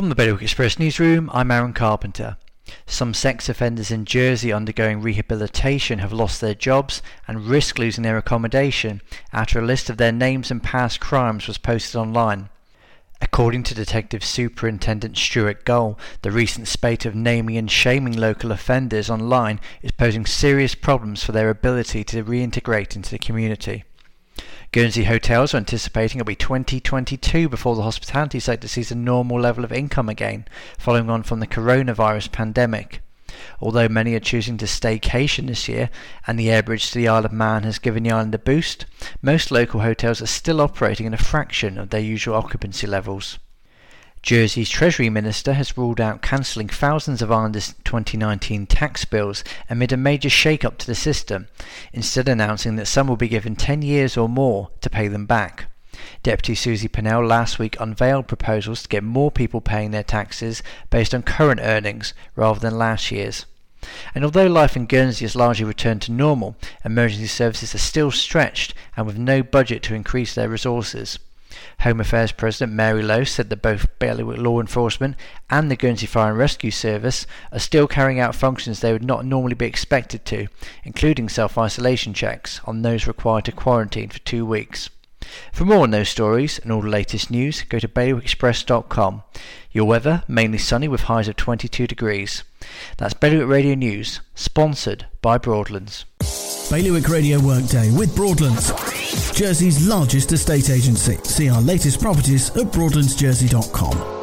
From the Bailiwick Express newsroom, I'm Aaron Carpenter. Some sex offenders in Jersey undergoing rehabilitation have lost their jobs and risk losing their accommodation after a list of their names and past crimes was posted online. According to Detective Superintendent Stewart Gull, the recent spate of naming and shaming local offenders online is posing serious problems for their ability to reintegrate into the community. Guernsey hotels are anticipating it'll be 2022 before the hospitality sector sees a normal level of income again, following on from the coronavirus pandemic. Although many are choosing to staycation this year and the air bridge to the Isle of Man has given the island a boost, most local hotels are still operating at a fraction of their usual occupancy levels. Jersey's Treasury Minister has ruled out cancelling thousands of Islanders' 2019 tax bills amid a major shake-up to the system, instead announcing that some will be given 10 years or more to pay them back. Deputy Susie Pinel last week unveiled proposals to get more people paying their taxes based on current earnings rather than last year's. And although life in Guernsey has largely returned to normal, emergency services are still stretched and with no budget to increase their resources. Home Affairs President Mary Lowe said that both Bailiwick Law Enforcement and the Guernsey Fire and Rescue Service are still carrying out functions they would not normally be expected to, including self-isolation checks on those required to quarantine for two weeks. For more on those stories and all the latest news, go to bailiwickexpress.com. Your weather, mainly sunny with highs of 22 degrees. That's Bailiwick Radio News, sponsored by Broadlands. Bailiwick Radio Workday with Broadlands, Jersey's largest estate agency. See our latest properties at broadlandsjersey.com.